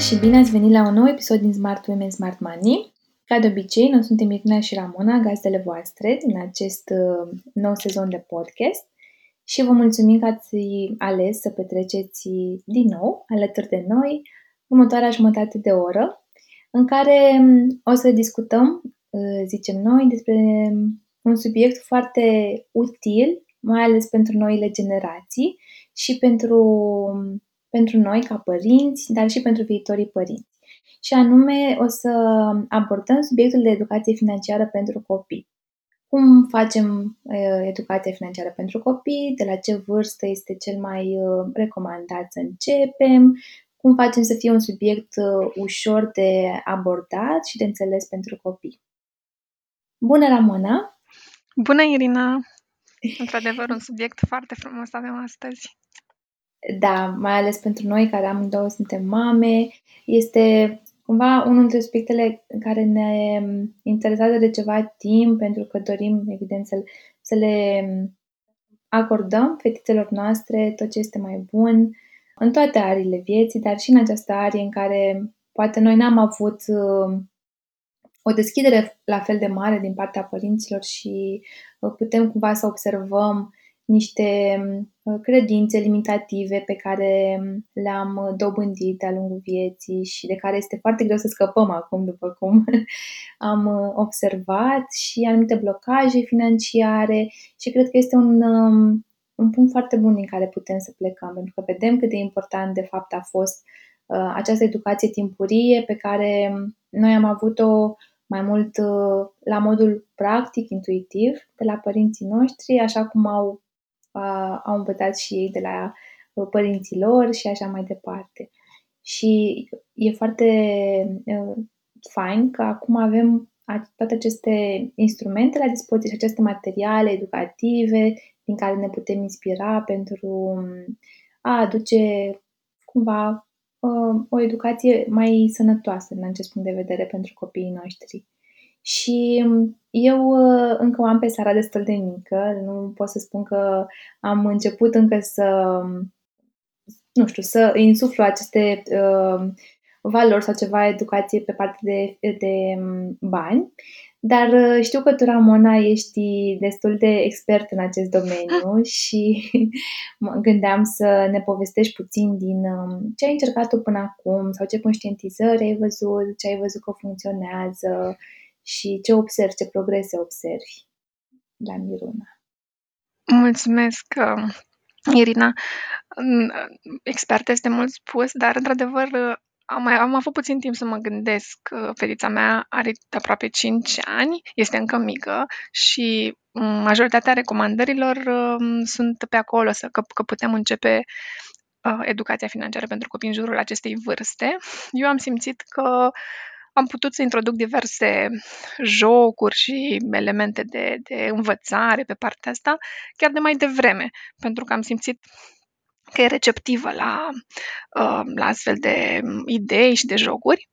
și bine ați venit la un nou episod din Smart Women Smart Money. Ca de obicei, noi suntem Irina și Ramona, gazdele voastre din acest uh, nou sezon de podcast și vă mulțumim că ați ales să petreceți din nou alături de noi următoarea jumătate de oră în care um, o să discutăm, uh, zicem noi, despre un subiect foarte util, mai ales pentru noile generații și pentru pentru noi ca părinți, dar și pentru viitorii părinți. Și anume o să abordăm subiectul de educație financiară pentru copii. Cum facem uh, educația financiară pentru copii, de la ce vârstă este cel mai uh, recomandat să începem, cum facem să fie un subiect uh, ușor de abordat și de înțeles pentru copii. Bună, Ramona! Bună, Irina! Într-adevăr, un subiect foarte frumos avem astăzi. Da, mai ales pentru noi care amândouă suntem mame, este cumva unul dintre subiectele care ne interesează de ceva timp, pentru că dorim, evident, să, să le acordăm fetițelor noastre tot ce este mai bun în toate arile vieții, dar și în această arie în care poate noi n-am avut uh, o deschidere la fel de mare din partea părinților și uh, putem cumva să observăm niște uh, credințe limitative pe care um, le-am uh, dobândit de-a lungul vieții și de care este foarte greu să scăpăm acum, după cum am uh, observat, și anumite blocaje financiare. Și cred că este un, um, un punct foarte bun din care putem să plecăm, pentru că vedem cât de important de fapt a fost această educație timpurie pe care um, noi am avut-o mai mult la modul practic, intuitiv, de la părinții noștri, așa cum au au învățat și ei de la uh, părinții lor și așa mai departe. Și e foarte uh, fain că acum avem toate aceste instrumente la dispoziție și aceste materiale educative din care ne putem inspira pentru um, a aduce cumva uh, o educație mai sănătoasă în acest punct de vedere pentru copiii noștri. Și eu uh, încă o am pe Sara destul de mică, nu pot să spun că am început încă să, nu știu, să insuflu aceste uh, valori sau ceva educație pe partea de, de um, bani, dar uh, știu că tu, Ramona, ești destul de expert în acest domeniu și mă gândeam să ne povestești puțin din um, ce ai încercat tu până acum sau ce conștientizări ai văzut, ce ai văzut că funcționează și ce observi, ce progrese observi la Miruna. Mulțumesc, uh, Irina. Expert este mult spus, dar într-adevăr am, mai, am avut puțin timp să mă gândesc. Fetița mea are aproape 5 ani, este încă mică și majoritatea recomandărilor uh, sunt pe acolo, să, că, că putem începe uh, educația financiară pentru copii în jurul acestei vârste. Eu am simțit că am putut să introduc diverse jocuri și elemente de, de învățare pe partea asta chiar de mai devreme, pentru că am simțit că e receptivă la, uh, la astfel de idei și de jocuri,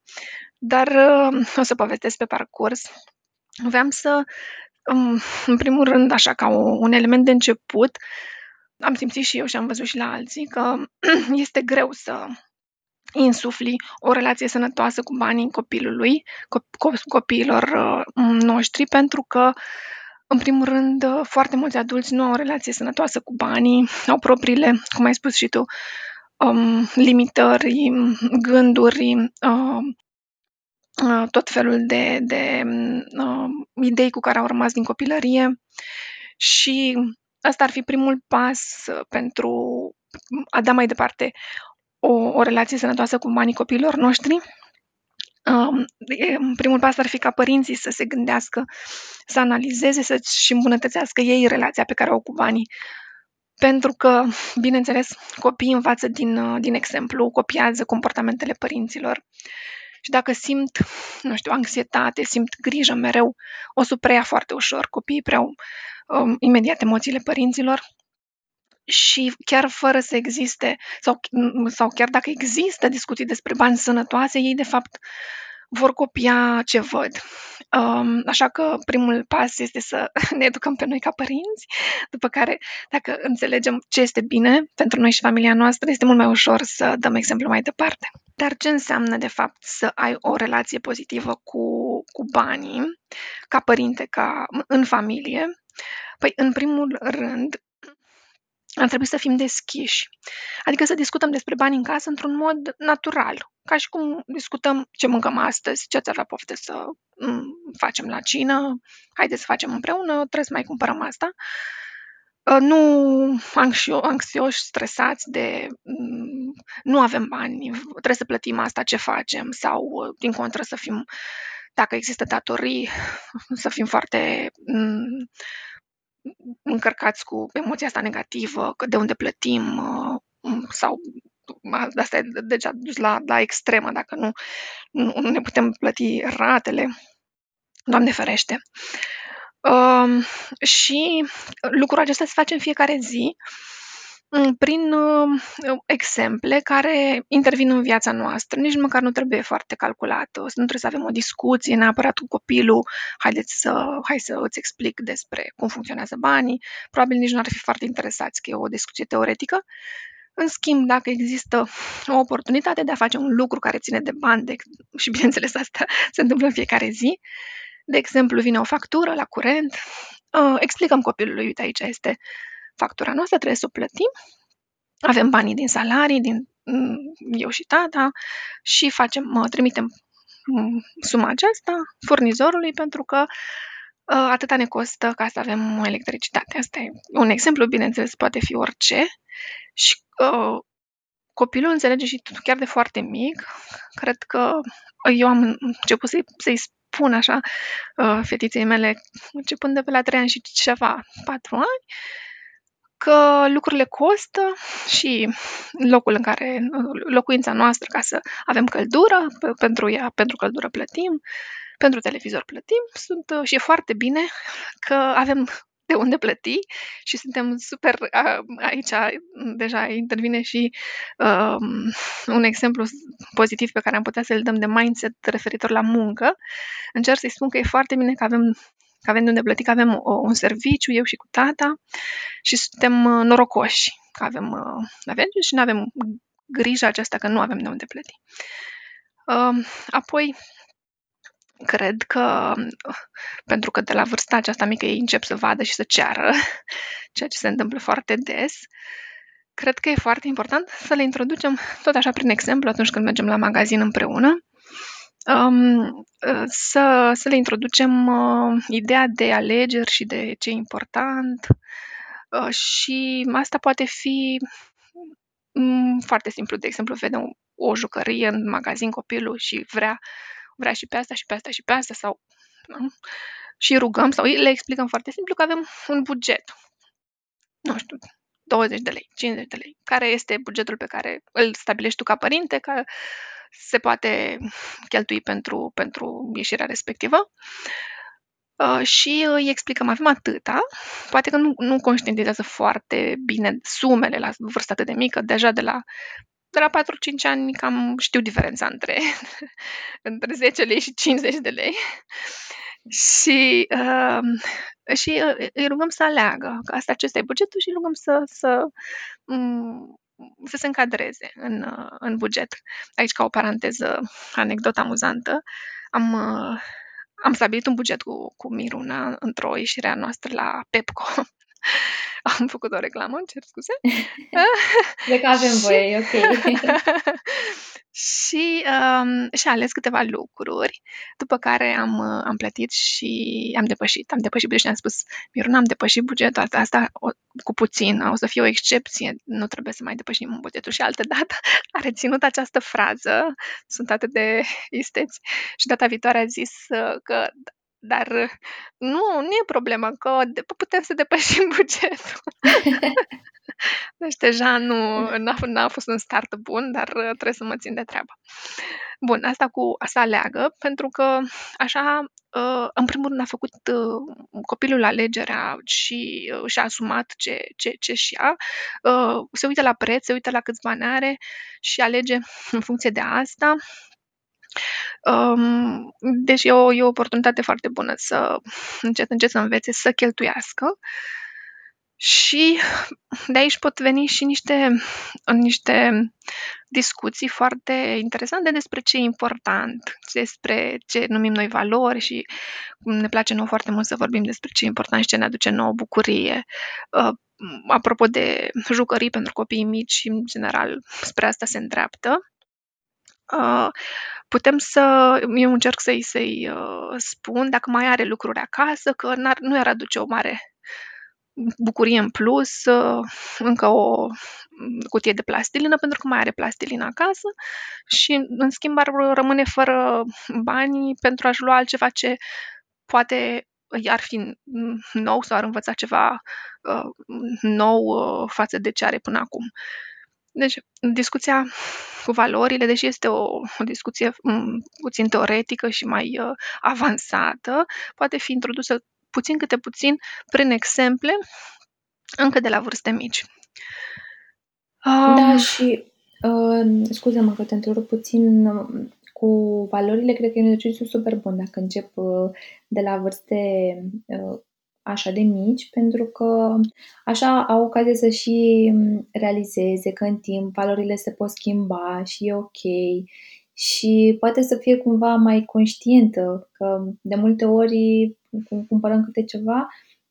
dar uh, o să povestesc pe parcurs. Vreau să, um, în primul rând, așa ca un element de început, am simțit și eu și am văzut și la alții că este greu să insufli o relație sănătoasă cu banii copilului, copiilor uh, noștri, pentru că, în primul rând, uh, foarte mulți adulți nu au o relație sănătoasă cu banii, au propriile, cum ai spus și tu, um, limitări, gânduri, uh, uh, tot felul de, de uh, idei cu care au rămas din copilărie. Și asta ar fi primul pas pentru a da mai departe o, o relație sănătoasă cu banii copiilor noștri, um, primul pas ar fi ca părinții să se gândească, să analizeze, să-și îmbunătățească ei relația pe care o au cu banii. Pentru că, bineînțeles, copiii învață din, din exemplu, copiază comportamentele părinților. Și dacă simt, nu știu, anxietate, simt grijă mereu, o să preia foarte ușor. Copiii preau um, imediat emoțiile părinților și chiar fără să existe, sau, sau chiar dacă există discuții despre bani sănătoase, ei de fapt vor copia ce văd. Um, așa că primul pas este să ne educăm pe noi ca părinți, după care, dacă înțelegem ce este bine pentru noi și familia noastră, este mult mai ușor să dăm exemplu mai departe. Dar ce înseamnă, de fapt, să ai o relație pozitivă cu, cu banii, ca părinte, ca în familie? Păi, în primul rând, ar trebui să fim deschiși. Adică să discutăm despre bani în casă într-un mod natural. Ca și cum discutăm ce mâncăm astăzi, ce ți-ar la pofte să mm, facem la cină, haideți să facem împreună, trebuie să mai cumpărăm asta. Ă, nu anxio, anxioși, stresați de mm, nu avem bani, trebuie să plătim asta, ce facem, sau din contră să fim, dacă există datorii, să fim foarte mm, încărcați cu emoția asta negativă, că de unde plătim uh, sau asta e deja dus la, la extremă, dacă nu, nu, nu ne putem plăti ratele. Doamne ferește. Uh, și lucrul acesta se face în fiecare zi Mm, prin uh, exemple care intervin în viața noastră. Nici măcar nu trebuie foarte calculat. Nu trebuie să avem o discuție neapărat cu copilul. Haideți să, hai să îți explic despre cum funcționează banii. Probabil nici nu ar fi foarte interesați că e o discuție teoretică. În schimb, dacă există o oportunitate de a face un lucru care ține de bani, de, și bineînțeles asta se întâmplă în fiecare zi, de exemplu, vine o factură la curent, uh, explicăm copilului, uite, aici este factura noastră, trebuie să o plătim. Avem banii din salarii, din mm, eu și tata și facem, trimitem mm, suma aceasta furnizorului pentru că uh, atâta ne costă ca să avem electricitate. Asta e un exemplu, bineînțeles, poate fi orice și uh, copilul înțelege și chiar de foarte mic. Cred că eu am început să-i, să-i spun așa uh, fetiței mele, începând de pe la 3 ani și ceva, 4 ani, că lucrurile costă și locul în care, locuința noastră ca să avem căldură, pentru ea, pentru căldură plătim, pentru televizor plătim, sunt, și e foarte bine că avem de unde plăti și suntem super, aici deja intervine și um, un exemplu pozitiv pe care am putea să-l dăm de mindset referitor la muncă. Încerc să-i spun că e foarte bine că avem că avem de unde plăti, că avem o, un serviciu, eu și cu tata, și suntem uh, norocoși că avem, uh, avem și nu avem grija aceasta că nu avem de unde plăti. Uh, apoi, cred că, pentru că de la vârsta aceasta mică ei încep să vadă și să ceară, ceea ce se întâmplă foarte des, cred că e foarte important să le introducem tot așa prin exemplu atunci când mergem la magazin împreună, Um, să, să le introducem uh, ideea de alegeri și de ce e important uh, și asta poate fi um, foarte simplu. De exemplu, vede o, o jucărie în magazin copilul și vrea, vrea și pe asta și pe asta și pe asta sau nu? și rugăm sau le explicăm foarte simplu că avem un buget. Nu știu, 20 de lei, 50 de lei. Care este bugetul pe care îl stabilești tu ca părinte, ca se poate cheltui pentru, pentru ieșirea respectivă. Uh, și îi explicăm, avem atâta, poate că nu, nu conștientizează foarte bine sumele la vârsta atât de mică, deja de la, de la 4-5 ani cam știu diferența între, între 10 lei și 50 de lei. Și, uh, și uh, îi rugăm să aleagă, că asta acesta e bugetul și îi rugăm să, să um, să se încadreze în, uh, în buget. Aici, ca o paranteză, anecdotă amuzantă, am, uh, am stabilit un buget cu, cu Miruna într-o ieșire a noastră la Pepco. am făcut o reclamă, cer scuze. Cred că avem voie, e ok. și, um, și a ales câteva lucruri, după care am, uh, am plătit și am depășit. Am depășit bugetul și am spus, Miruna, am depășit bugetul, asta, asta o, cu puțin, o să fie o excepție, nu trebuie să mai depășim bugetul și altă dată a reținut această frază, sunt atât de isteți și data viitoare a zis uh, că dar nu, nu e problema, că putem să depășim bugetul. Deci deja nu n-a, n-a fost un start bun, dar uh, trebuie să mă țin de treabă. Bun, asta cu asta aleagă, pentru că așa, uh, în primul rând a făcut uh, copilul alegerea și și-a asumat ce, ce, ce și ia, se uită la preț, se uită la câți bani are și alege în funcție de asta. Um, deci e o, e o oportunitate foarte bună să încet, încet să învețe să cheltuiască Și de aici pot veni și niște, niște discuții foarte interesante despre ce e important, despre ce numim noi valori și ne place nou foarte mult să vorbim despre ce e important și ce ne aduce nouă bucurie. Uh, apropo de jucării pentru copiii mici și, în general, spre asta se îndreaptă. Uh, putem să, eu încerc să-i, să-i uh, spun dacă mai are lucruri acasă, că n-ar, nu i-ar aduce o mare bucurie în plus, uh, încă o cutie de plastilină, pentru că mai are plastilină acasă și, în schimb, ar rămâne fără bani pentru a-și lua altceva ce poate ar fi nou sau ar învăța ceva uh, nou uh, față de ce are până acum. Deci, discuția cu valorile, deși este o, o discuție um, puțin teoretică și mai uh, avansată, poate fi introdusă puțin câte puțin prin exemple încă de la vârste mici. Um... Da, și uh, scuze-mă că te întrerup puțin cu valorile, cred că e un exercițiu super bun dacă încep uh, de la vârste uh, așa de mici, pentru că așa au ocazie să și um, realizeze că în timp valorile se pot schimba și e ok și poate să fie cumva mai conștientă că de multe ori când cumpărăm câte ceva,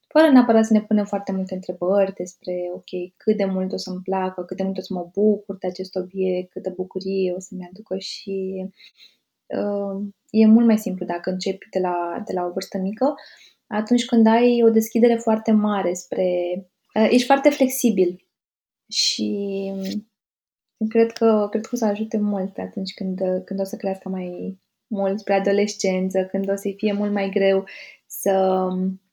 fără neapărat să ne punem foarte multe întrebări despre, ok, cât de mult o să-mi placă, cât de mult o să mă bucur de acest obiect, câtă bucurie o să-mi aducă și uh, e mult mai simplu dacă începi de la, de la o vârstă mică, atunci când ai o deschidere foarte mare spre... Uh, ești foarte flexibil și cred că, cred că o să ajute mult atunci când, când o să crească mai mult spre adolescență, când o să-i fie mult mai greu să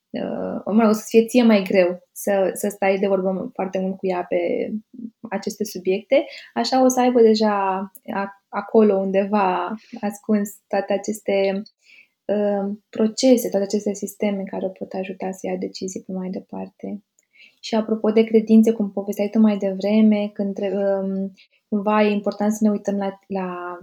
uh, mă rog, o să fie ție mai greu să, să stai de vorbă foarte mult cu ea pe aceste subiecte, așa o să aibă deja acolo undeva ascuns toate aceste uh, procese, toate aceste sisteme care o pot ajuta să ia decizii pe mai departe. Și apropo de credințe, cum povesteai tu mai devreme, când uh, cumva e important să ne uităm la, la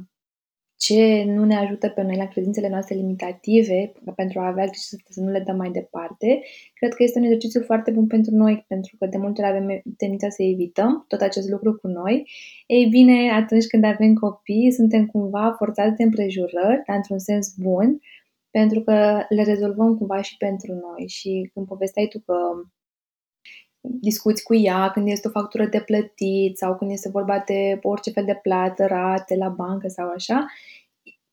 ce nu ne ajută pe noi la credințele noastre limitative pentru a avea grijă să nu le dăm mai departe, cred că este un exercițiu foarte bun pentru noi, pentru că de multe ori avem tendința să evităm tot acest lucru cu noi. Ei bine, atunci când avem copii, suntem cumva forțați de împrejurări, dar într-un sens bun, pentru că le rezolvăm cumva și pentru noi. Și când povesteai tu că discuți cu ea când este o factură de plătit sau când este vorba de orice fel de plată, rate la bancă sau așa,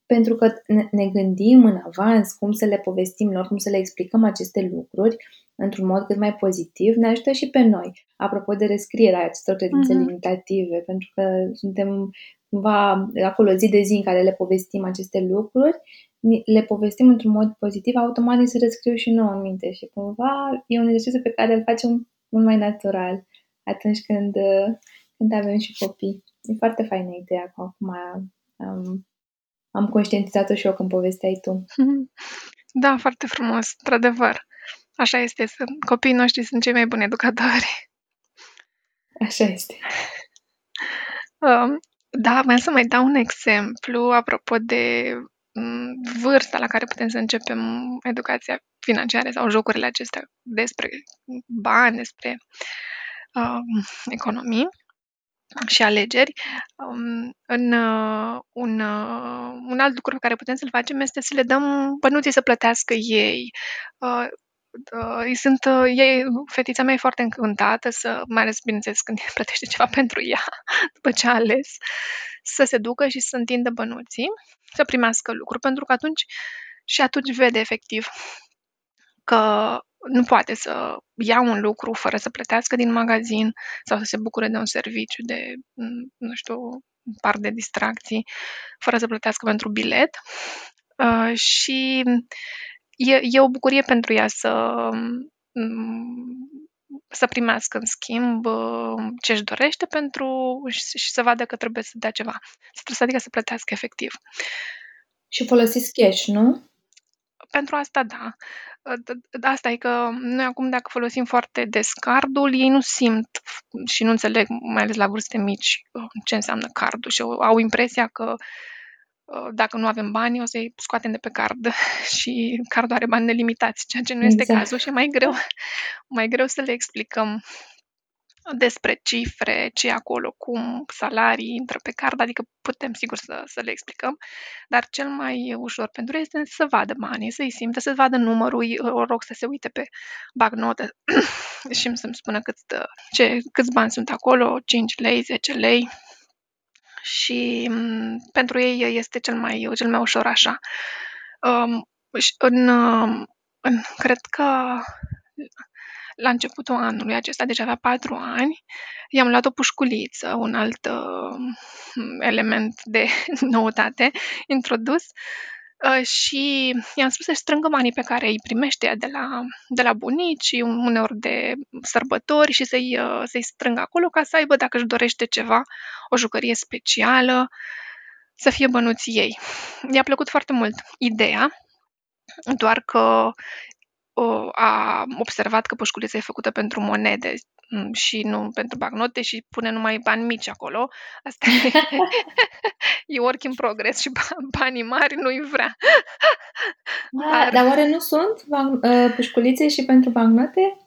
pentru că ne gândim în avans cum să le povestim lor, cum să le explicăm aceste lucruri într-un mod cât mai pozitiv, ne ajută și pe noi. Apropo de rescrierea acestor credințe uh-huh. limitative, pentru că suntem cumva acolo zi de zi în care le povestim aceste lucruri, le povestim într-un mod pozitiv, automat se rescriu și nouă în minte și cumva e un exercițiu pe care îl facem mult mai natural atunci când, când avem și copii. E foarte faină ideea că acum am, am conștientizat-o și eu când povesteai tu. Da, foarte frumos, într-adevăr. Așa este, copiii noștri sunt cei mai buni educatori. Așa este. Um, da, vreau să mai dau un exemplu apropo de mm, vârsta la care putem să începem educația financiare sau jocurile acestea despre bani, despre uh, economii și alegeri. Um, în, uh, un, uh, un alt lucru pe care putem să-l facem este să le dăm bănuții să plătească ei. Uh, uh, sunt, uh, ei, fetița mea e foarte încântată să, mai ales, bineînțeles, când plătește ceva pentru ea, după ce a ales, să se ducă și să întindă bănuții, să primească lucruri, pentru că atunci și atunci vede efectiv că nu poate să ia un lucru fără să plătească din magazin sau să se bucure de un serviciu de, mm, nu știu, par de distracții, fără să plătească pentru bilet. Uh, și e, e o bucurie pentru ea să, mm, să primească în schimb uh, ce își dorește pentru și, și să vadă că trebuie să dea ceva. Adică să plătească efectiv. Și folosiți cash, nu? Pentru asta, da. Ă, asta e că noi acum dacă folosim foarte des cardul, ei nu simt și nu înțeleg, mai ales la vârste mici, ă, ce înseamnă cardul și au impresia că uh, dacă nu avem bani, o să-i scoatem de pe card. Și cardul are bani nelimitați, ceea ce nu este Exact. cazul și e mai greu, mai greu să le explicăm despre cifre, ce e acolo, cum salarii intră pe card, adică putem sigur să, să le explicăm, dar cel mai ușor pentru ei este să vadă banii, să-i simtă, să vadă numărul, o rog să se uite pe bagnotă și să-mi spună cât, ce, câți bani sunt acolo, 5 lei, 10 lei, și m- pentru ei este cel mai, cel mai ușor așa. Um, și în, um, în, cred că la începutul anului acesta, deci avea patru ani, i-am luat o pușculiță, un alt uh, element de noutate introdus uh, și i-am spus să-și strângă banii pe care îi primește ea de la, de la bunici, uneori de sărbători și să-i, uh, să-i strângă acolo ca să aibă, dacă își dorește ceva, o jucărie specială, să fie bănuții ei. I-a plăcut foarte mult ideea, doar că uh, a observat că pușculița e făcută pentru monede mm, și nu pentru bagnote și pune numai bani mici acolo. Asta e, e work in progress și banii mari nu-i vrea. Da, Ar... Dar oare nu sunt uh, pușculițe și pentru bagnote?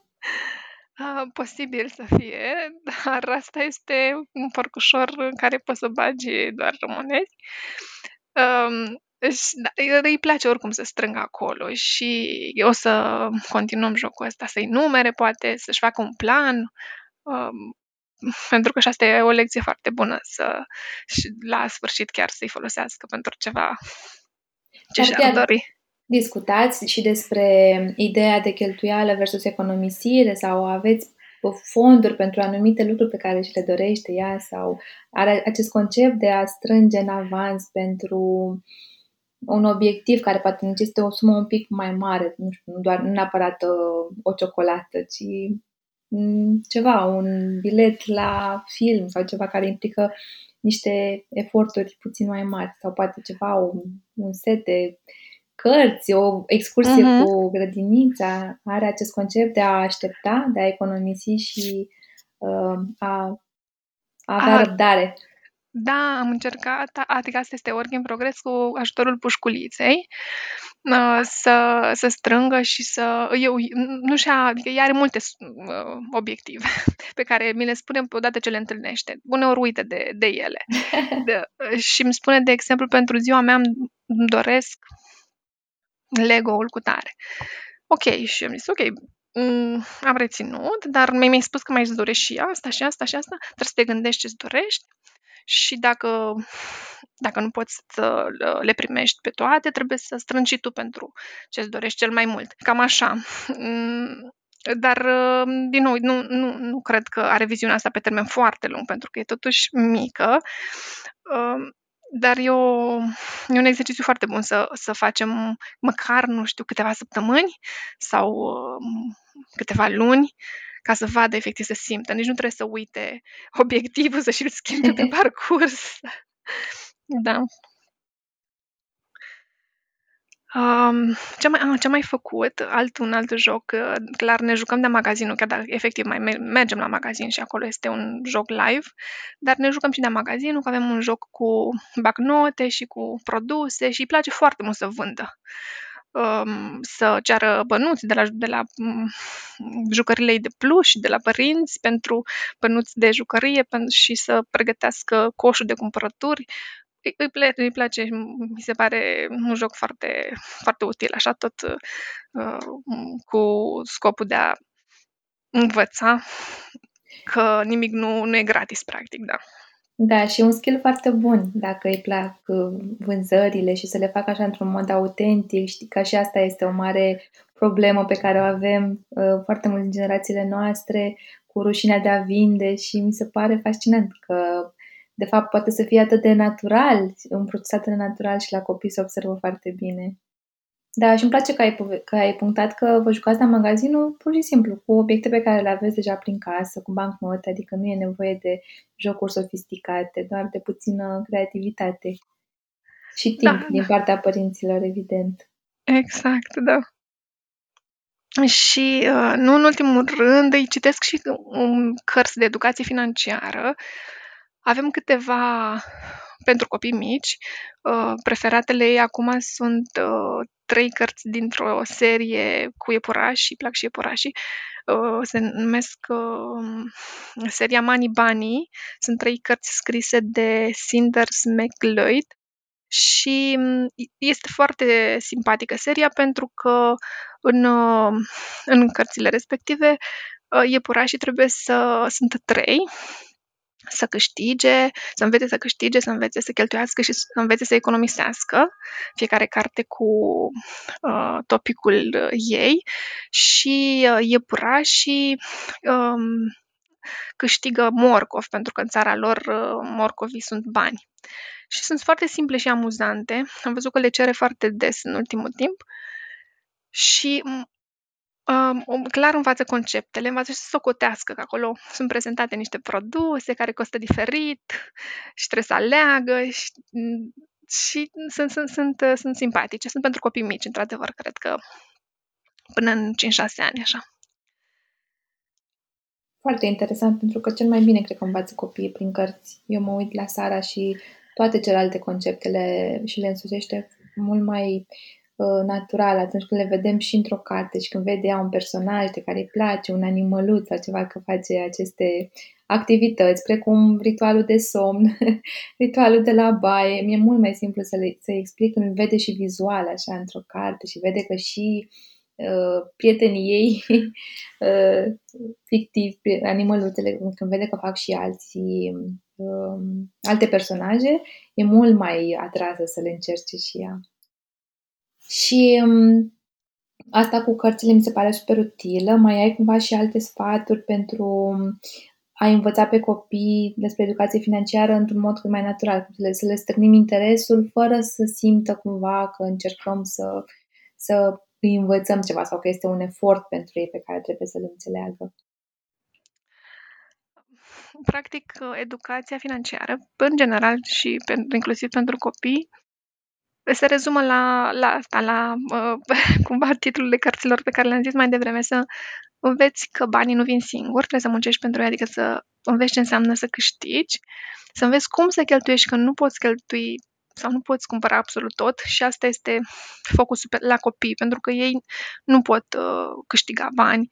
Uh, posibil să fie, dar asta este un porcușor în care poți să bagi doar monezi. Um, da, îi place oricum să strângă acolo și o să continuăm jocul ăsta, să-i numere, poate, să-și facă un plan, um, pentru că și asta e o lecție foarte bună, să și la sfârșit chiar să-i folosească pentru ceva ce și-ar dori. Discutați și despre ideea de cheltuială versus economisire sau aveți fonduri pentru anumite lucruri pe care și le dorește ea sau are acest concept de a strânge în avans pentru un obiectiv care poate necesită o sumă un pic mai mare, nu știu, nu doar nu neapărat uh, o ciocolată, ci um, ceva, un bilet la film sau ceva care implică niște eforturi puțin mai mari sau poate ceva, un, un set de cărți, o excursie uh-huh. cu grădinița, are acest concept de a aștepta, de a economisi și uh, a, a avea a, răbdare. Da, am încercat, adică asta este work in progress cu ajutorul pușculiței, uh, să, să strângă și să... Eu, nu știu, adică ea are multe uh, obiective pe care mi le spune odată ce le întâlnește. Uneori uită de, de ele. De, și îmi spune, de exemplu, pentru ziua mea îmi doresc Lego-ul cu tare. Ok, și am zis, ok, mm, am reținut, dar mi-ai spus că mai îți dorești și asta și asta și asta, trebuie să te gândești ce-ți dorești și dacă, dacă nu poți să le primești pe toate, trebuie să strângi și tu pentru ce-ți dorești cel mai mult. Cam așa. Mm, dar, din nou, nu, nu, nu cred că are viziunea asta pe termen foarte lung, pentru că e totuși mică. Dar e, o, e un exercițiu foarte bun să, să facem măcar, nu știu, câteva săptămâni sau câteva luni ca să vadă efectiv, să simtă. Nici nu trebuie să uite obiectivul, să și-l schimbe pe parcurs. da. Um, ce am mai ah, ce am mai făcut? Alt un alt joc, uh, clar ne jucăm de magazinul, chiar dacă efectiv mai mergem la magazin și acolo este un joc live, dar ne jucăm și de magazinul, că avem un joc cu bancnote și cu produse și îi place foarte mult să vândă. Um, să ceară bănuți de la, de la um, jucările de pluș, de la părinți pentru bănuți de jucărie și să pregătească coșul de cumpărături îi, îi, place, îi place, mi se pare un joc foarte, foarte util, așa tot uh, cu scopul de a învăța că nimic nu, nu e gratis, practic, da. Da, și un skill foarte bun dacă îi plac uh, vânzările și să le facă așa într-un mod autentic. Știi că și asta este o mare problemă pe care o avem uh, foarte mult în generațiile noastre cu rușinea de a vinde și mi se pare fascinant că de fapt poate să fie atât de natural, un proces atât de natural și la copii se observă foarte bine. Da, și îmi place că ai, că ai punctat că vă jucați la magazinul pur și simplu, cu obiecte pe care le aveți deja prin casă, cu bancnote, adică nu e nevoie de jocuri sofisticate, doar de puțină creativitate. Și timp da, din partea părinților, evident. Exact, da. Și, uh, nu în ultimul rând, îi citesc și um, cărți de educație financiară avem câteva pentru copii mici. Uh, preferatele ei acum sunt uh, trei cărți dintr-o serie cu iepurași, plac și iepurașii. Uh, se numesc uh, seria Money Bunny. Sunt trei cărți scrise de Cinders McLeod și mm, este foarte simpatică seria pentru că în, uh, în cărțile respective uh, iepurașii trebuie să sunt trei să câștige, să învețe să câștige, să învețe să cheltuiască și să învețe să economisească, fiecare carte cu uh, topicul ei și uh, iepurașii um, câștigă morcov, pentru că în țara lor uh, morcovii sunt bani. Și sunt foarte simple și amuzante. Am văzut că le cere foarte des în ultimul timp și Um, clar învață conceptele, învață și să socotească, că acolo sunt prezentate niște produse care costă diferit și trebuie să aleagă și, și sunt, sunt, sunt, sunt simpatice. Sunt pentru copii mici, într-adevăr, cred că până în 5-6 ani, așa. Foarte interesant, pentru că cel mai bine cred că învață copiii prin cărți. Eu mă uit la Sara și toate celelalte conceptele și le însușește mult mai Uh, natural atunci când le vedem și într-o carte și când vede ea un personaj de care îi place, un animăluț sau ceva că face aceste activități, precum ritualul de somn, ritualul de la baie. Mi-e mult mai simplu să le să explic când vede și vizual așa într-o carte și vede că și uh, prietenii ei uh, fictivi, animăluțele, când vede că fac și alții uh, alte personaje, e mult mai atrasă să le încerce și ea. Și um, asta cu cărțile mi se pare super utilă. Mai ai cumva și alte sfaturi pentru a învăța pe copii despre educație financiară într-un mod cât mai natural, să le, să le stârnim interesul fără să simtă cumva că încercăm să, să îi învățăm ceva sau că este un efort pentru ei pe care trebuie să-l înțeleagă. Practic, educația financiară, în general și pentru, inclusiv pentru copii, se rezumă la, la asta, la uh, cumva titlurile cărților pe care le-am zis mai devreme, să înveți că banii nu vin singuri, trebuie să muncești pentru ei, adică să înveți ce înseamnă să câștigi, să înveți cum să cheltuiești, că nu poți cheltui sau nu poți cumpăra absolut tot și asta este focusul pe, la copii, pentru că ei nu pot uh, câștiga bani.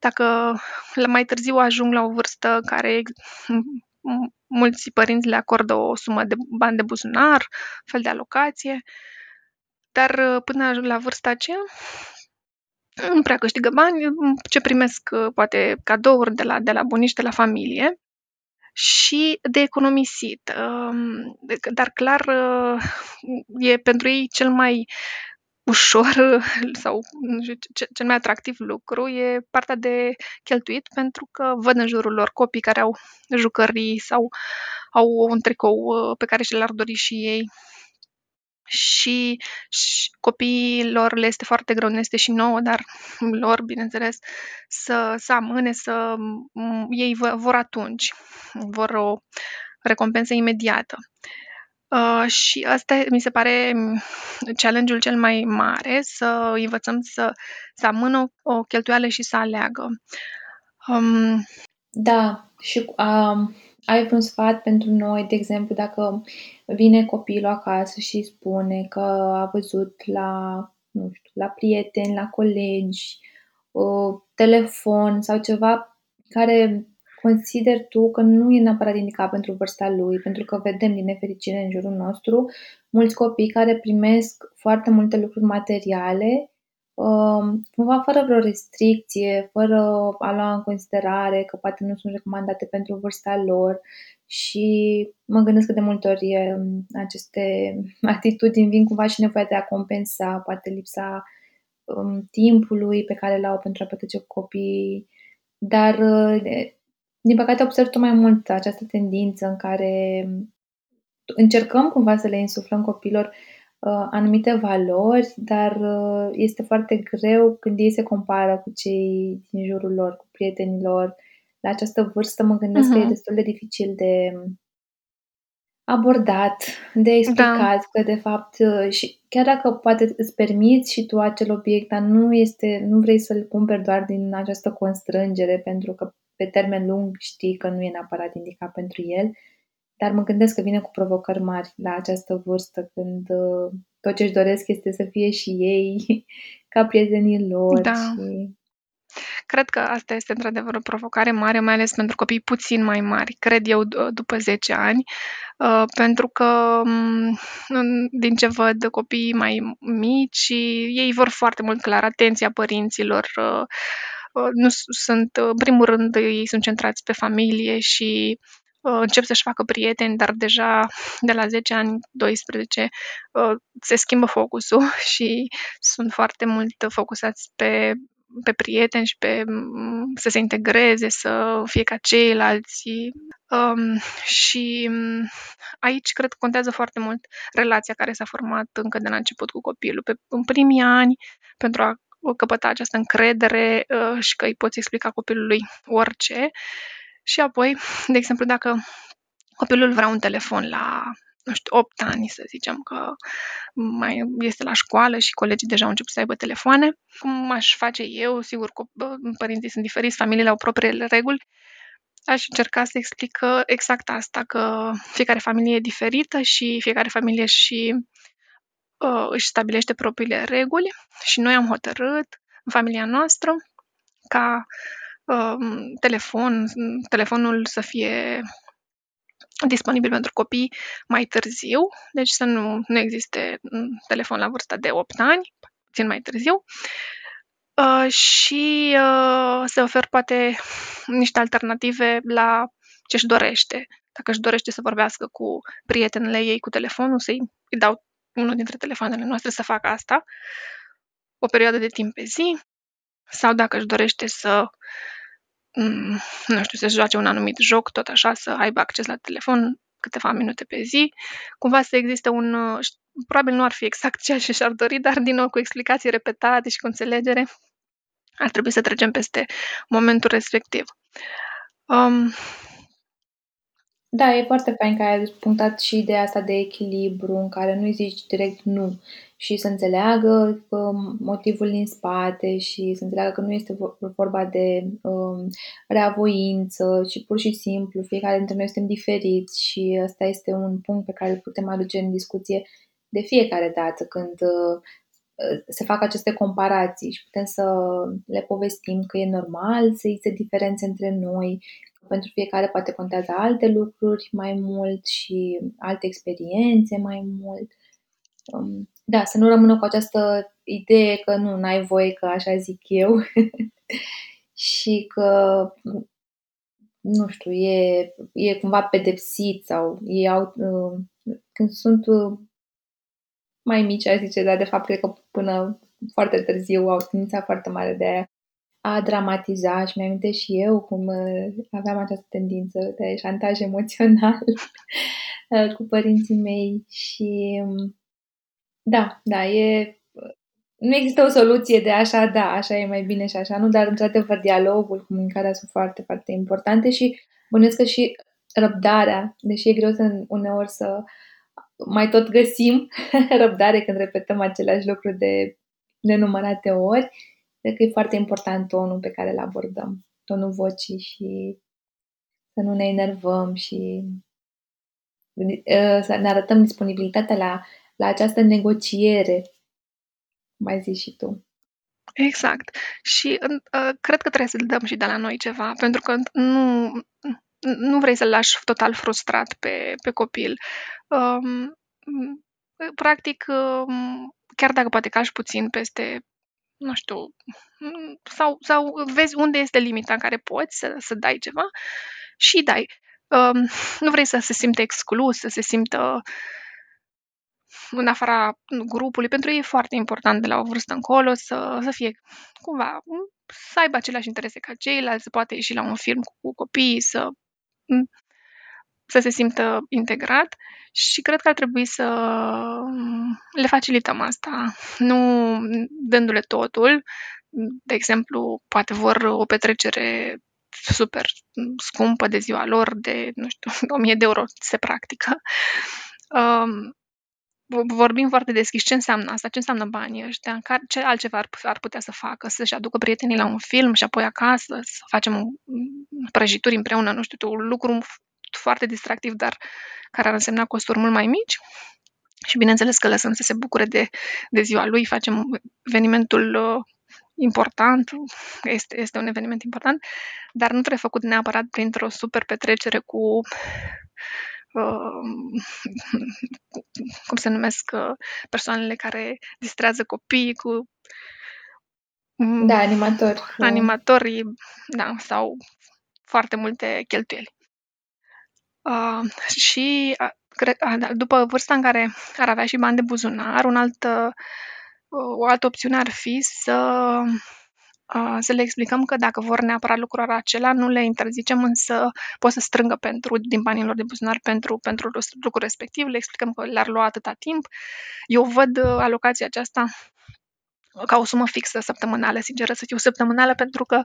Dacă la mai târziu ajung la o vârstă care mulți părinți le acordă o sumă de bani de buzunar, fel de alocație, dar uh, până la vârsta aceea nu prea câștigă bani, ce primesc uh, poate cadouri de la, de la bunici, de la familie și de economisit. Um, dar clar uh, e pentru ei cel mai ușor sau nu știu, cel mai atractiv lucru e partea de cheltuit pentru că văd în jurul lor copii care au jucării sau au un tricou uh, pe care și l-ar dori și ei. Și, și copiilor le este foarte greu, ne este și nouă, dar lor, bineînțeles, să, să amâne, să ei vor atunci, vor o recompensă imediată. Uh, și asta mi se pare mm, challenge-ul cel mai mare, să învățăm să, să amână o cheltuială și să aleagă. Um, da, și um, ai vreun sfat pentru noi, de exemplu, dacă vine copilul acasă și spune că a văzut la, nu știu, la prieteni, la colegi, uh, telefon sau ceva care consider tu că nu e neapărat indicat pentru vârsta lui, pentru că vedem din nefericire în jurul nostru mulți copii care primesc foarte multe lucruri materiale, um, cumva fără vreo restricție, fără a lua în considerare că poate nu sunt recomandate pentru vârsta lor și mă gândesc că de multe ori um, aceste atitudini vin cumva și nevoia de a compensa, poate lipsa um, timpului pe care l-au pentru a petrece cu copiii, dar uh, din păcate observ tot mai mult această tendință în care încercăm cumva să le insuflăm copilor uh, anumite valori, dar uh, este foarte greu când ei se compară cu cei din jurul lor, cu prietenii lor. La această vârstă mă gândesc uh-huh. că e destul de dificil de abordat, de explicat da. că de fapt uh, și chiar dacă poate îți permiți și tu acel obiect, dar nu este, nu vrei să-l cumperi doar din această constrângere pentru că pe termen lung știi că nu e neapărat indicat pentru el, dar mă gândesc că vine cu provocări mari la această vârstă, când uh, tot ce își doresc este să fie și ei ca prietenii lor. Da. Și... Cred că asta este într-adevăr o provocare mare, mai ales pentru copii puțin mai mari, cred eu, după 10 ani, uh, pentru că mm, din ce văd copiii mai mici, ei vor foarte mult clar atenția părinților, uh, uh, nu sunt, în primul rând, ei sunt centrați pe familie și încep să-și facă prieteni, dar deja de la 10 ani, 12, se schimbă focusul și sunt foarte mult focusați pe pe prieteni și pe să se integreze, să fie ca ceilalți. Um, și aici cred că contează foarte mult relația care s-a format încă de la început cu copilul. Pe, în primii ani, pentru a căpăta această încredere uh, și că îi poți explica copilului orice. Și apoi, de exemplu, dacă copilul vrea un telefon la nu știu, 8 ani, să zicem că mai este la școală și colegii deja au început să aibă telefoane. Cum aș face eu? Sigur, părinții sunt diferiți, familiile au propriile reguli. Aș încerca să explic exact asta, că fiecare familie e diferită și fiecare familie și uh, își stabilește propriile reguli și noi am hotărât în familia noastră ca uh, telefon, telefonul să fie disponibil pentru copii mai târziu, deci să nu, nu existe telefon la vârsta de 8 ani, puțin mai târziu, uh, și uh, se ofer poate niște alternative la ce își dorește. Dacă își dorește să vorbească cu prietenele ei cu telefonul, să-i îi dau unul dintre telefoanele noastre să facă asta o perioadă de timp pe zi, sau dacă își dorește să Mm, nu știu, să joace un anumit joc, tot așa, să aibă acces la telefon câteva minute pe zi, cumva să existe un, uh, probabil nu ar fi exact ceea ce și-ar dori, dar din nou cu explicații repetate și cu înțelegere, ar trebui să trecem peste momentul respectiv. Um, da, e foarte fain că ai punctat și ideea asta de echilibru în care nu-i zici direct nu și să înțeleagă um, motivul din spate și să înțeleagă că nu este vorba de um, reavoință și pur și simplu fiecare dintre noi suntem diferiți și ăsta este un punct pe care îl putem aduce în discuție de fiecare dată când uh, se fac aceste comparații și putem să le povestim că e normal să existe diferențe între noi, pentru fiecare poate contează alte lucruri mai mult și alte experiențe mai mult. Um, da, să nu rămână cu această idee că nu, n-ai voie că așa zic eu și că nu știu, e, e cumva pedepsit sau ei au, uh, când sunt uh, mai mici, aș zice, dar de fapt cred că până foarte târziu au tendința foarte mare de a dramatiza și mi-am și eu cum uh, aveam această tendință de șantaj emoțional uh, cu părinții mei și um, da, da, e nu există o soluție de așa, da, așa e mai bine și așa nu, dar într-adevăr dialogul, comunicarea sunt foarte, foarte importante și bănuiesc că și răbdarea, deși e greu să uneori să mai tot găsim răbdare când repetăm același lucru de nenumărate ori, Cred că e foarte important tonul pe care îl abordăm, tonul vocii și să nu ne enervăm și uh, să ne arătăm disponibilitatea la, la această negociere, mai zici și tu. Exact. Și uh, cred că trebuie să-l dăm și de la noi ceva, pentru că nu, nu vrei să-l lași total frustrat pe, pe copil. Um, practic, um, chiar dacă poate cași puțin peste nu știu, sau, sau vezi unde este limita în care poți să, să dai ceva și dai. Um, nu vrei să se simtă exclus, să se simtă în afara grupului. Pentru ei e foarte important de la o vârstă încolo să, să fie cumva, să aibă aceleași interese ca ceilalți, să poate ieși la un film cu, cu copiii, să să se simtă integrat și cred că ar trebui să le facilităm asta, nu dându-le totul. De exemplu, poate vor o petrecere super scumpă de ziua lor, de, nu știu, 1000 de euro se practică. Um, vorbim foarte deschis ce înseamnă asta, ce înseamnă banii ăștia, ce altceva ar, ar putea să facă, să-și aducă prietenii la un film și apoi acasă, să facem prăjituri împreună, nu știu, un lucru foarte distractiv, dar care ar însemna costuri mult mai mici. Și bineînțeles că lăsăm să se bucure de, de ziua lui, facem evenimentul uh, important, este, este un eveniment important, dar nu trebuie făcut neapărat printr-o super petrecere cu uh, cum se numesc uh, persoanele care distrează copiii cu mm, da, animatori. Animatorii, da, sau foarte multe cheltuieli. Uh, și uh, cred, uh, da, după vârsta în care ar avea și bani de buzunar, un alt, uh, o altă opțiune ar fi să să le explicăm că dacă vor neapărat lucrul acela, nu le interzicem, însă pot să strângă pentru, din banii lor de buzunar pentru, pentru lucrul respectiv, le explicăm că le-ar lua atâta timp. Eu văd uh, alocația aceasta ca o sumă fixă săptămânală, sinceră să fiu săptămânală, pentru că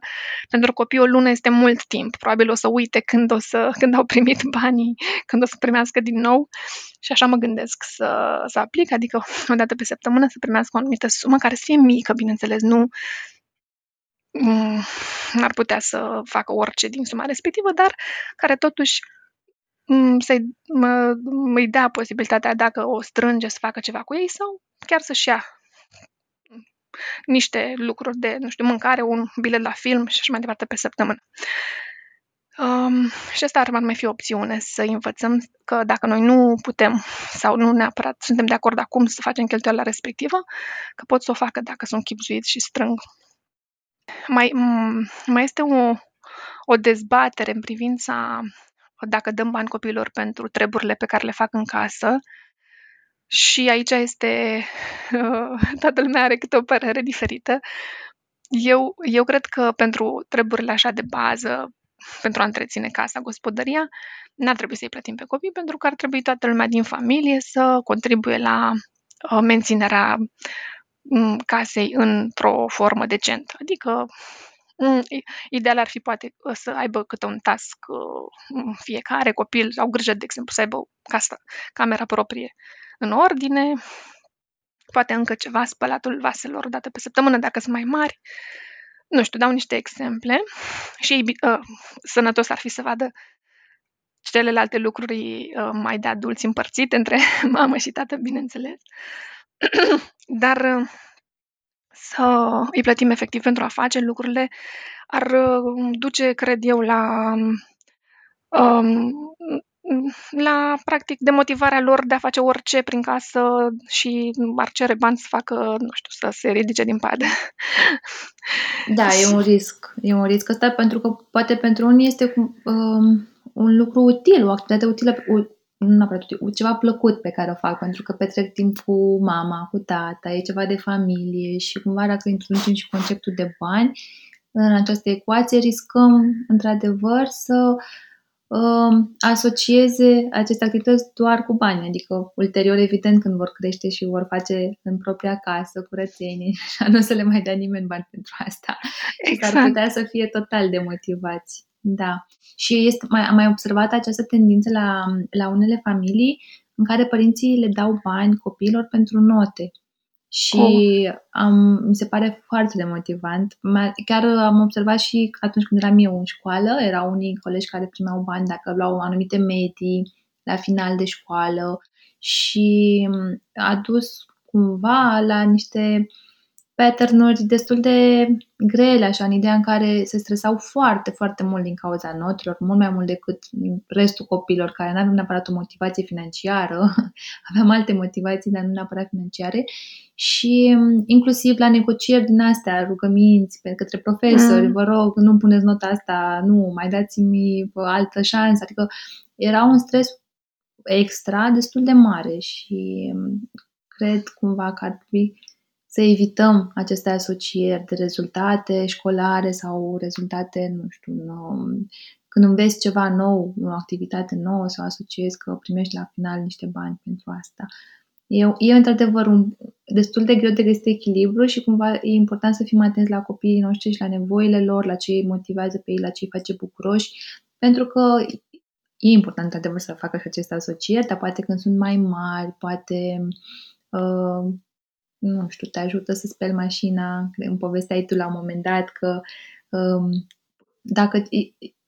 pentru copii o lună este mult timp. Probabil o să uite când, o să, când au primit banii, când o să primească din nou și așa mă gândesc să, să aplic, adică o dată pe săptămână să primească o anumită sumă care să fie mică, bineînțeles, nu Mm, ar putea să facă orice din suma respectivă, dar care totuși mm, să-i, mă, îi dea posibilitatea dacă o strânge să facă ceva cu ei sau chiar să-și ia niște lucruri de, nu știu, mâncare, un bilet la film și așa mai departe pe săptămână. Um, și asta ar mai fi o opțiune, să învățăm că dacă noi nu putem sau nu neapărat suntem de acord acum să facem cheltuiala respectivă, că pot să o facă dacă sunt chipzuit și strâng mai, mai este o, o dezbatere în privința dacă dăm bani copiilor pentru treburile pe care le fac în casă. Și aici este, toată lumea are câte o părere diferită. Eu, eu cred că pentru treburile așa de bază, pentru a întreține casa, gospodăria, n-ar trebui să-i plătim pe copii, pentru că ar trebui toată lumea din familie să contribuie la uh, menținerea casei într-o formă decentă. Adică ideal ar fi poate să aibă câte un task fiecare copil, au grijă, de exemplu, să aibă casa, camera proprie în ordine, poate încă ceva, spălatul vaselor dată pe săptămână, dacă sunt mai mari. Nu știu, dau niște exemple și uh, sănătos ar fi să vadă celelalte lucruri uh, mai de adulți împărțite între mamă și tată, bineînțeles. Dar uh, să îi plătim efectiv pentru a face lucrurile ar uh, duce, cred eu, la um, la, practic, demotivarea lor de a face orice prin casă și ar cere bani să facă, nu știu, să se ridice din pat. Da, e un risc. E un risc ăsta pentru că poate pentru unii este um, un lucru util, o activitate utilă, nu neapărat ceva plăcut pe care o fac, pentru că petrec timp cu mama, cu tata, e ceva de familie și cumva dacă introducem și conceptul de bani în această ecuație, riscăm într-adevăr să uh, asocieze aceste activități doar cu bani, adică ulterior, evident, când vor crește și vor face în propria casă curățenie, așa nu o să le mai dea nimeni bani pentru asta. Exact. Și ar putea să fie total demotivați. Da. Și este, mai, am mai observat această tendință la, la unele familii în care părinții le dau bani copiilor pentru note. Și oh. am, mi se pare foarte demotivant. Chiar am observat și atunci când eram eu în școală, erau unii colegi care primeau bani dacă luau anumite medii la final de școală și a dus cumva la niște pattern-uri destul de grele, așa, în ideea în care se stresau foarte, foarte mult din cauza notelor, mult mai mult decât restul copilor care nu aveau neapărat o motivație financiară, aveam alte motivații, dar nu neapărat financiare. Și inclusiv la negocieri din astea, rugăminți pe către profesori, mm. vă rog, nu puneți nota asta, nu, mai dați-mi altă șansă, adică era un stres extra destul de mare și cred cumva că ar trebui să evităm aceste asocieri de rezultate școlare sau rezultate, nu știu, um, când înveți ceva nou, o activitate nouă sau asociezi că primești la final niște bani pentru asta. E, e într-adevăr un, destul de greu de găsit echilibru și cumva e important să fim atenți la copiii noștri și la nevoile lor, la ce îi motivează pe ei, la ce îi face bucuroși, pentru că e important într-adevăr să facă și aceste asocieri, dar poate când sunt mai mari, poate uh, nu știu, te ajută să speli mașina. Îmi povesteai tu la un moment dat că um, dacă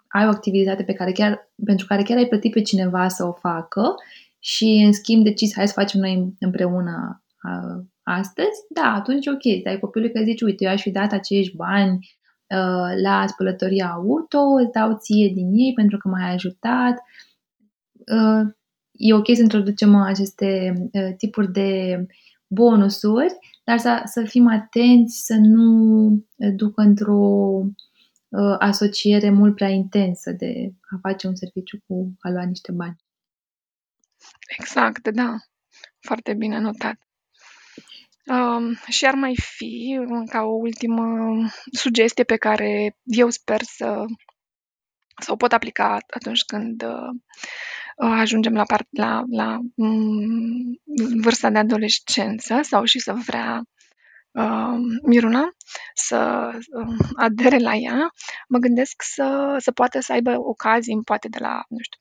ai o activitate pe care chiar, pentru care chiar ai plătit pe cineva să o facă și în schimb decizi hai să facem noi împreună uh, astăzi, da, atunci e ok, dai copilului că zici, uite, eu aș fi dat acești bani uh, la spălătoria auto, îți dau ție din ei pentru că m-ai ajutat. Uh, e ok să introducem aceste uh, tipuri de bonusuri, dar să, să fim atenți să nu ducă într-o uh, asociere mult prea intensă de a face un serviciu cu a lua niște bani. Exact, da. Foarte bine notat. Um, și ar mai fi, ca o ultimă sugestie pe care eu sper să, să o pot aplica atunci când uh, ajungem la, part, la, la um, vârsta de adolescență sau și să vrea uh, Miruna să uh, adere la ea, mă gândesc să, să poată să aibă ocazii, poate de la, nu știu,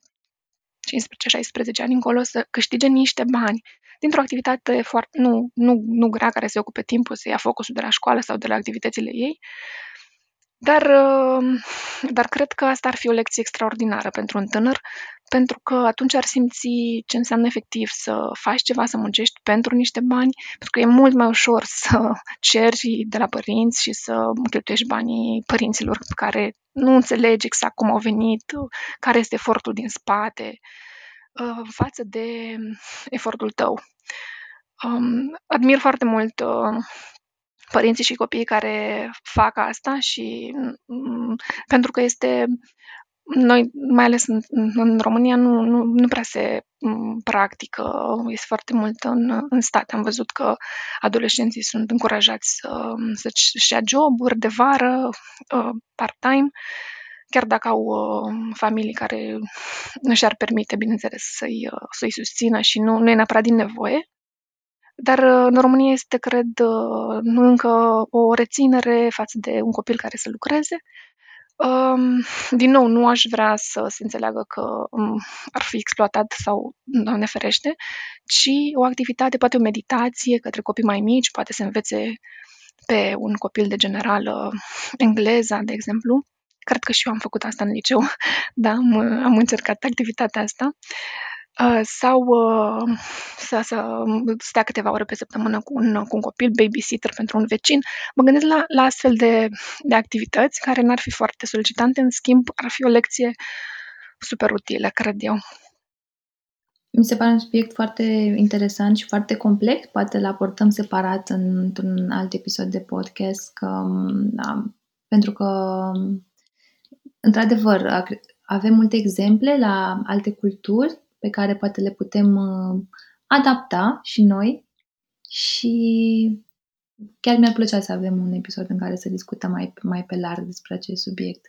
15-16 ani încolo, să câștige niște bani dintr-o activitate foarte, nu, nu, nu grea, care se ocupe timpul, să ia focusul de la școală sau de la activitățile ei, dar, uh, dar cred că asta ar fi o lecție extraordinară pentru un tânăr, pentru că atunci ar simți ce înseamnă efectiv să faci ceva, să muncești pentru niște bani, pentru că e mult mai ușor să ceri de la părinți și să cheltuiești banii părinților care nu înțelegi exact cum au venit, care este efortul din spate, uh, față de efortul tău. Um, admir foarte mult uh, părinții și copiii care fac asta și mm, pentru că este noi, mai ales în, în România, nu, nu, nu prea se mm, practică, este foarte mult în, în state. Am văzut că adolescenții sunt încurajați să, să-și ia joburi de vară, uh, part-time, chiar dacă au uh, familii care nu și-ar permite, bineînțeles, să-i, uh, să-i susțină și nu, nu e neapărat din nevoie. Dar în România este, cred, încă o reținere față de un copil care să lucreze. din nou, nu aș vrea să se înțeleagă că um, ar fi exploatat sau, Doamne ferește, ci o activitate, poate o meditație către copii mai mici, poate să învețe pe un copil de generală engleza, de exemplu. Cred că și eu am făcut asta în liceu, da, am, am încercat activitatea asta. Uh, sau uh, să, să stea câteva ore pe săptămână cu un, cu un copil, babysitter pentru un vecin. Mă gândesc la, la astfel de, de activități care n-ar fi foarte solicitante, în schimb ar fi o lecție super utilă, cred eu. Mi se pare un subiect foarte interesant și foarte complex. Poate îl aportăm separat într-un alt episod de podcast, că, da, pentru că, într-adevăr, avem multe exemple la alte culturi pe care poate le putem uh, adapta și noi și chiar mi-ar plăcea să avem un episod în care să discutăm mai, mai pe larg despre acest subiect.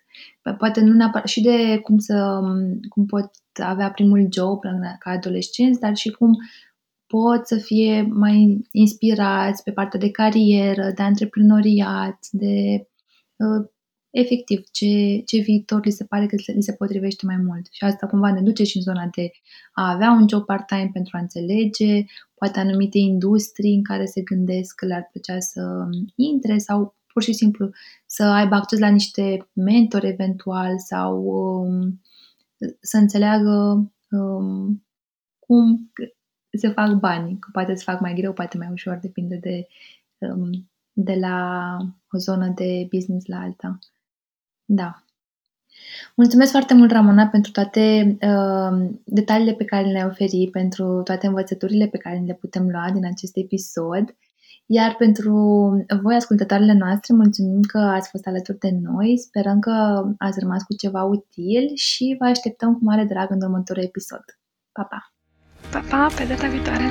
Poate nu neapărat și de cum să cum pot avea primul job ca adolescenți, dar și cum pot să fie mai inspirați pe partea de carieră, de antreprenoriat, de uh, efectiv ce, ce viitor li se pare că li se potrivește mai mult. Și asta cumva ne duce și în zona de a avea un job part-time pentru a înțelege, poate anumite industrii în care se gândesc că le-ar plăcea să intre sau pur și simplu să aibă acces la niște mentori eventual sau um, să înțeleagă um, cum se fac bani, că poate se fac mai greu, poate mai ușor, depinde de, um, de la o zonă de business la alta. Da. Mulțumesc foarte mult, Ramona, pentru toate uh, detaliile pe care le-ai oferit, pentru toate învățăturile pe care le putem lua din acest episod. Iar pentru voi, ascultătoarele noastre, mulțumim că ați fost alături de noi. Sperăm că ați rămas cu ceva util și vă așteptăm cu mare drag în următorul episod. Pa, pa! Pa, pa! Pe data viitoare!